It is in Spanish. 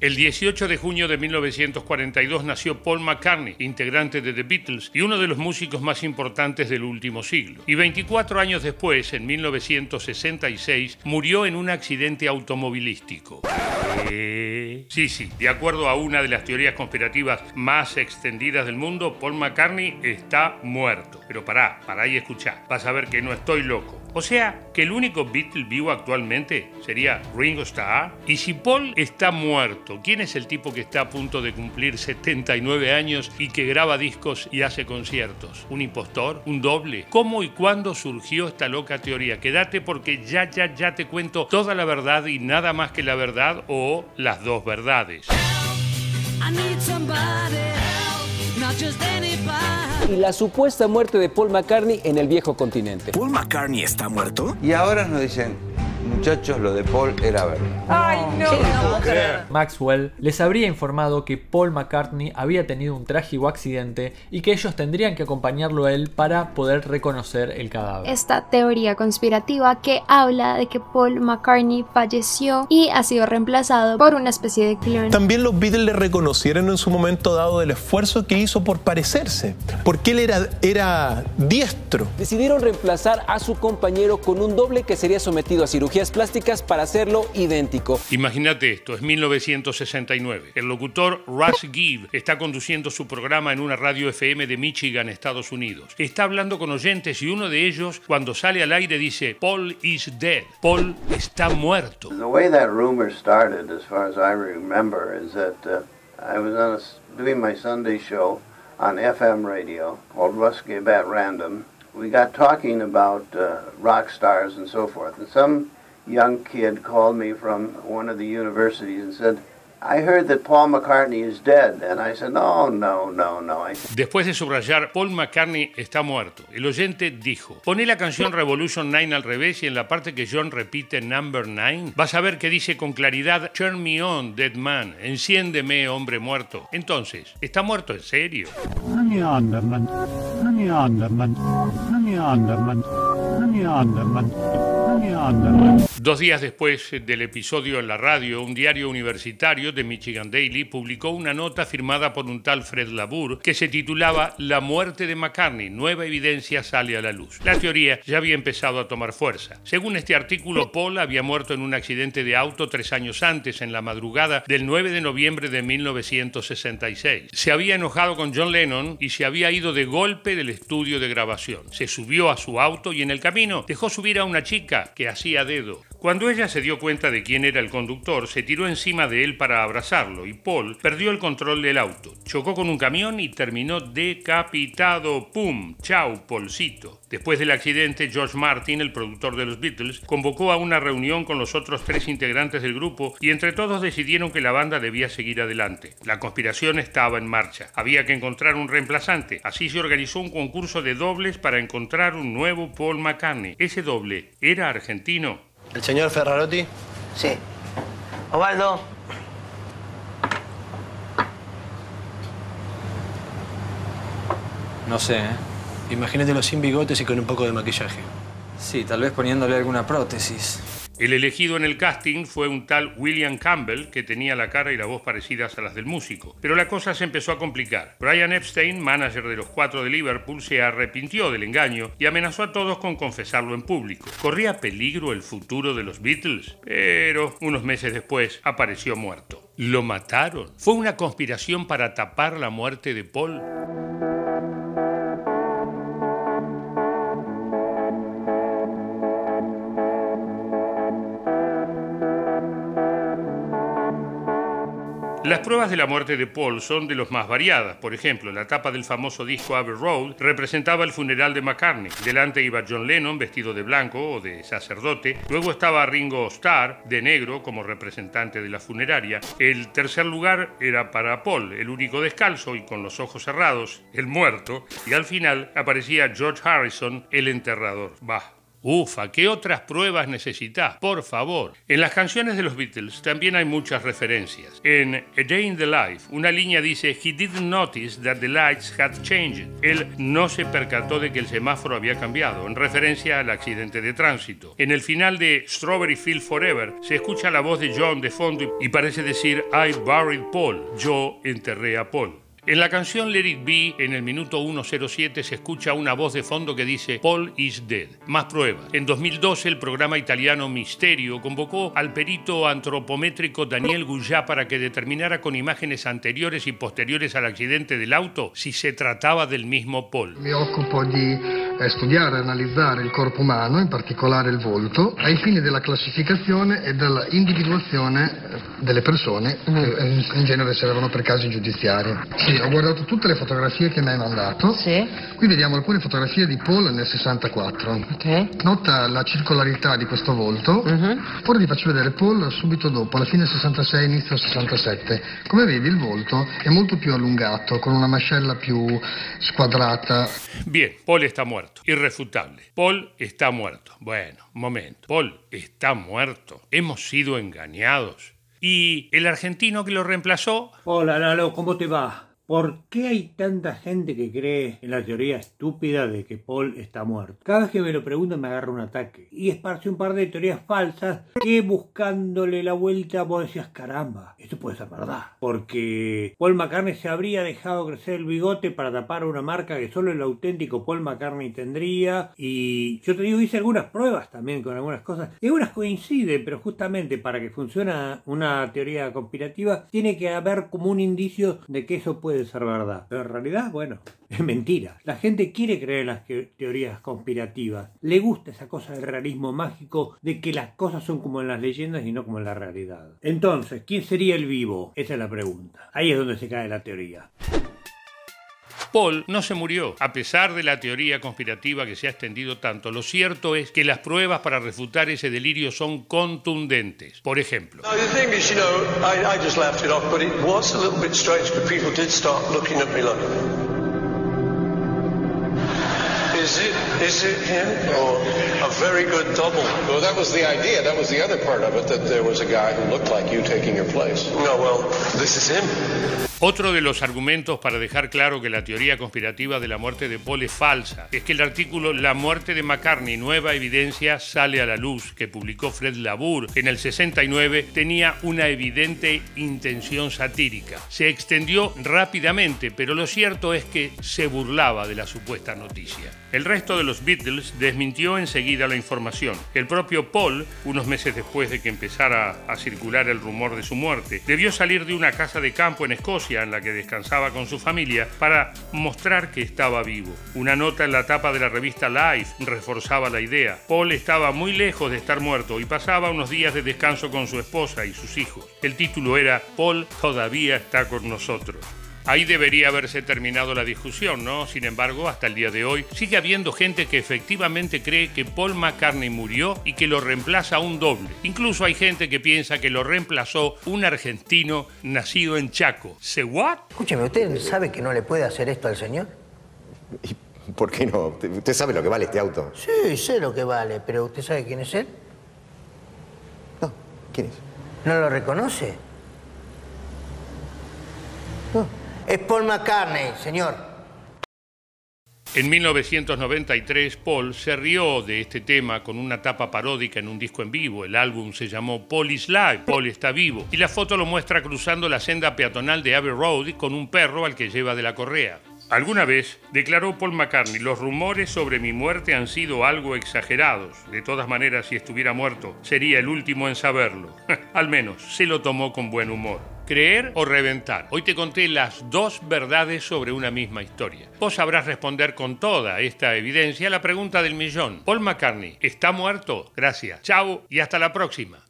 El 18 de junio de 1942 nació Paul McCartney, integrante de The Beatles y uno de los músicos más importantes del último siglo. Y 24 años después, en 1966, murió en un accidente automovilístico. Eh, sí, sí, de acuerdo a una de las teorías conspirativas más extendidas del mundo, Paul McCartney está muerto. Pero pará, pará y escuchá, vas a ver que no estoy loco. O sea, que el único Beatle vivo actualmente sería Ringo Starr. Y si Paul está muerto, ¿quién es el tipo que está a punto de cumplir 79 años y que graba discos y hace conciertos? ¿Un impostor? ¿Un doble? ¿Cómo y cuándo surgió esta loca teoría? Quédate porque ya, ya, ya te cuento toda la verdad y nada más que la verdad o las dos verdades. Y la supuesta muerte de Paul McCartney en el viejo continente. ¿Paul McCartney está muerto? Y ahora nos dicen, muchachos, lo de Paul era verdad. Ay, no. Maxwell les habría informado que Paul McCartney había tenido un trágico accidente y que ellos tendrían que acompañarlo a él para poder reconocer el cadáver. Esta teoría conspirativa que habla de que Paul McCartney falleció y ha sido reemplazado por una especie de clon. También los Beatles le reconocieron en su momento dado el esfuerzo que hizo por parecerse, porque él era, era diestro. Decidieron reemplazar a su compañero con un doble que sería sometido a cirugías plásticas para hacerlo idéntico. Imagínate esto, es 1969. El locutor Russ Gibb está conduciendo su programa en una radio FM de Michigan, Estados Unidos. Está hablando con oyentes y uno de ellos, cuando sale al aire, dice: Paul is dead. Paul está muerto. The way that rumor started, as far as I remember, is that uh, I was on a s doing my Sunday show on FM radio called Russ Gibb at Random. We got talking about uh, rock stars and so forth, and some young kid called me from one of the universities and said, I heard that Paul McCartney is dead. And I said, no, no, no, no. Después de subrayar, Paul McCartney está muerto. El oyente dijo, poné la canción Revolution 9 al revés y en la parte que John repite Number 9, vas a ver que dice con claridad, Turn me on, dead man, enciéndeme, hombre muerto. Entonces, ¿está muerto en serio? Dos días después del episodio en la radio, un diario universitario de Michigan Daily publicó una nota firmada por un tal Fred Labour que se titulaba La muerte de McCartney, nueva evidencia sale a la luz. La teoría ya había empezado a tomar fuerza. Según este artículo, Paul había muerto en un accidente de auto tres años antes, en la madrugada del 9 de noviembre de 1966. Se había enojado con John Lennon y se había ido de golpe del estudio de grabación. Se subió a su auto y en el camino dejó subir a una chica que hacía dedo. Cuando ella se dio cuenta de quién era el conductor, se tiró encima de él para abrazarlo y Paul perdió el control del auto, chocó con un camión y terminó decapitado. ¡Pum! ¡Chao, Paulcito! Después del accidente, George Martin, el productor de los Beatles, convocó a una reunión con los otros tres integrantes del grupo y entre todos decidieron que la banda debía seguir adelante. La conspiración estaba en marcha. Había que encontrar un reemplazante. Así se organizó un concurso de dobles para encontrar un nuevo Paul McCartney. Ese doble era argentino. ¿El señor Ferrarotti? Sí. Osvaldo. No sé, ¿eh? Imagínatelo sin bigotes y con un poco de maquillaje. Sí, tal vez poniéndole alguna prótesis. El elegido en el casting fue un tal William Campbell, que tenía la cara y la voz parecidas a las del músico. Pero la cosa se empezó a complicar. Brian Epstein, manager de los cuatro de Liverpool, se arrepintió del engaño y amenazó a todos con confesarlo en público. ¿Corría peligro el futuro de los Beatles? Pero unos meses después apareció muerto. Lo mataron. Fue una conspiración para tapar la muerte de Paul. Las pruebas de la muerte de Paul son de los más variadas. Por ejemplo, la tapa del famoso disco Abbey Road representaba el funeral de McCartney. Delante iba John Lennon vestido de blanco o de sacerdote. Luego estaba Ringo Starr de negro como representante de la funeraria. El tercer lugar era para Paul, el único descalzo y con los ojos cerrados, el muerto. Y al final aparecía George Harrison, el enterrador. Bah, Ufa, ¿qué otras pruebas necesitas? Por favor. En las canciones de los Beatles también hay muchas referencias. En A Day in the Life, una línea dice, He didn't notice that the lights had changed. Él no se percató de que el semáforo había cambiado, en referencia al accidente de tránsito. En el final de Strawberry Field Forever se escucha la voz de John de fondo y parece decir, I buried Paul. Yo enterré a Paul. En la canción Let It Be, en el minuto 107, se escucha una voz de fondo que dice Paul is dead. Más pruebas. En 2012, el programa italiano Misterio convocó al perito antropométrico Daniel Guyá para que determinara con imágenes anteriores y posteriores al accidente del auto si se trataba del mismo Paul. Mi occupo di eh, studiare e analizzare il corpo umano, in particolare il volto, ai fini della classificazione e della individuazione eh, delle persone che in, in genere servono per casi giudiziari. Sì, ho guardato tutte le fotografie che mi hai mandato. Sì. Qui vediamo alcune fotografie di Paul nel 64. Ok. Nota la circolarità di questo volto. Mhm. Ora ti faccio vedere Paul subito dopo, alla fine 66, inizio 67. Come vedi il volto è molto più allungato, con una mascella più squadrata. Bien, Paul está muerto, irrefutable. Paul está muerto. Bueno, un momento. Paul está muerto. Hemos sido engañados. ¿Y el argentino que lo reemplazó? Hola Lalo, ¿cómo te va? ¿Por qué hay tanta gente que cree en la teoría estúpida de que Paul está muerto? Cada vez que me lo preguntan me agarra un ataque. Y esparce un par de teorías falsas que buscándole la vuelta vos decías, caramba, esto puede ser verdad. Porque Paul McCartney se habría dejado crecer el bigote para tapar una marca que solo el auténtico Paul McCartney tendría. Y yo te digo, hice algunas pruebas también con algunas cosas. Y algunas coinciden, pero justamente para que funcione una teoría conspirativa tiene que haber como un indicio de que eso puede ser verdad. Pero en realidad, bueno, es mentira. La gente quiere creer en las teorías conspirativas. Le gusta esa cosa del realismo mágico de que las cosas son como en las leyendas y no como en la realidad. Entonces, ¿quién sería el vivo? Esa es la pregunta. Ahí es donde se cae la teoría. Paul no se murió. A pesar de la teoría conspirativa que se ha extendido tanto, lo cierto es que las pruebas para refutar ese delirio son contundentes. Por ejemplo, No, the thing is, you know, I, I just laughed it off, but it was a little bit strange because people did start looking at me like, is it, is it him or a very good double? Well, that was the idea. That was the other part of it, that there was a guy who looked like you taking your place. No, well, this is him. Otro de los argumentos para dejar claro que la teoría conspirativa de la muerte de Paul es falsa es que el artículo La muerte de McCartney, nueva evidencia sale a la luz, que publicó Fred Labour en el 69, tenía una evidente intención satírica. Se extendió rápidamente, pero lo cierto es que se burlaba de la supuesta noticia. El resto de los Beatles desmintió enseguida la información. El propio Paul, unos meses después de que empezara a circular el rumor de su muerte, debió salir de una casa de campo en Escocia en la que descansaba con su familia para mostrar que estaba vivo. Una nota en la tapa de la revista Life reforzaba la idea. Paul estaba muy lejos de estar muerto y pasaba unos días de descanso con su esposa y sus hijos. El título era Paul todavía está con nosotros. Ahí debería haberse terminado la discusión, ¿no? Sin embargo, hasta el día de hoy sigue habiendo gente que efectivamente cree que Paul McCartney murió y que lo reemplaza un doble. Incluso hay gente que piensa que lo reemplazó un argentino nacido en Chaco. ¿Se what? Escúcheme, ¿usted sabe que no le puede hacer esto al señor? ¿Por qué no? ¿Usted sabe lo que vale este auto? Sí, sé lo que vale, pero ¿usted sabe quién es él? No, ¿quién es? ¿No lo reconoce? No. Es Paul McCartney, señor. En 1993, Paul se rió de este tema con una tapa paródica en un disco en vivo. El álbum se llamó Paul is Live, Paul está vivo. Y la foto lo muestra cruzando la senda peatonal de Abbey Road con un perro al que lleva de la correa. Alguna vez declaró Paul McCartney, los rumores sobre mi muerte han sido algo exagerados. De todas maneras, si estuviera muerto, sería el último en saberlo. Al menos se lo tomó con buen humor. ¿Creer o reventar? Hoy te conté las dos verdades sobre una misma historia. Vos sabrás responder con toda esta evidencia la pregunta del millón. Paul McCartney, ¿está muerto? Gracias. Chao y hasta la próxima.